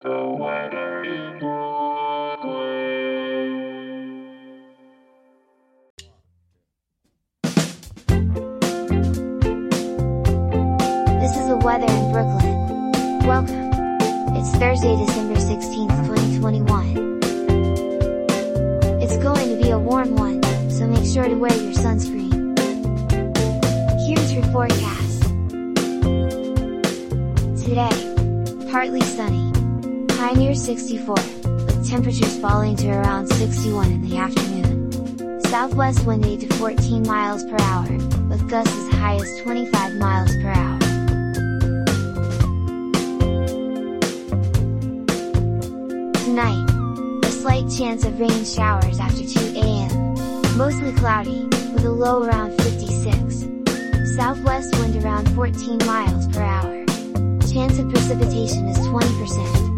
This is the weather in Brooklyn. Welcome. It's Thursday, December 16th, 2021. It's going to be a warm one, so make sure to wear your sunscreen. Here's your forecast. Today, partly sunny. High near 64, with temperatures falling to around 61 in the afternoon. Southwest wind 8 to 14 miles per hour, with gusts as high as 25 miles per hour. Tonight, a slight chance of rain showers after 2 a.m. Mostly cloudy, with a low around 56. Southwest wind around 14 miles per hour. Chance of precipitation is 20%.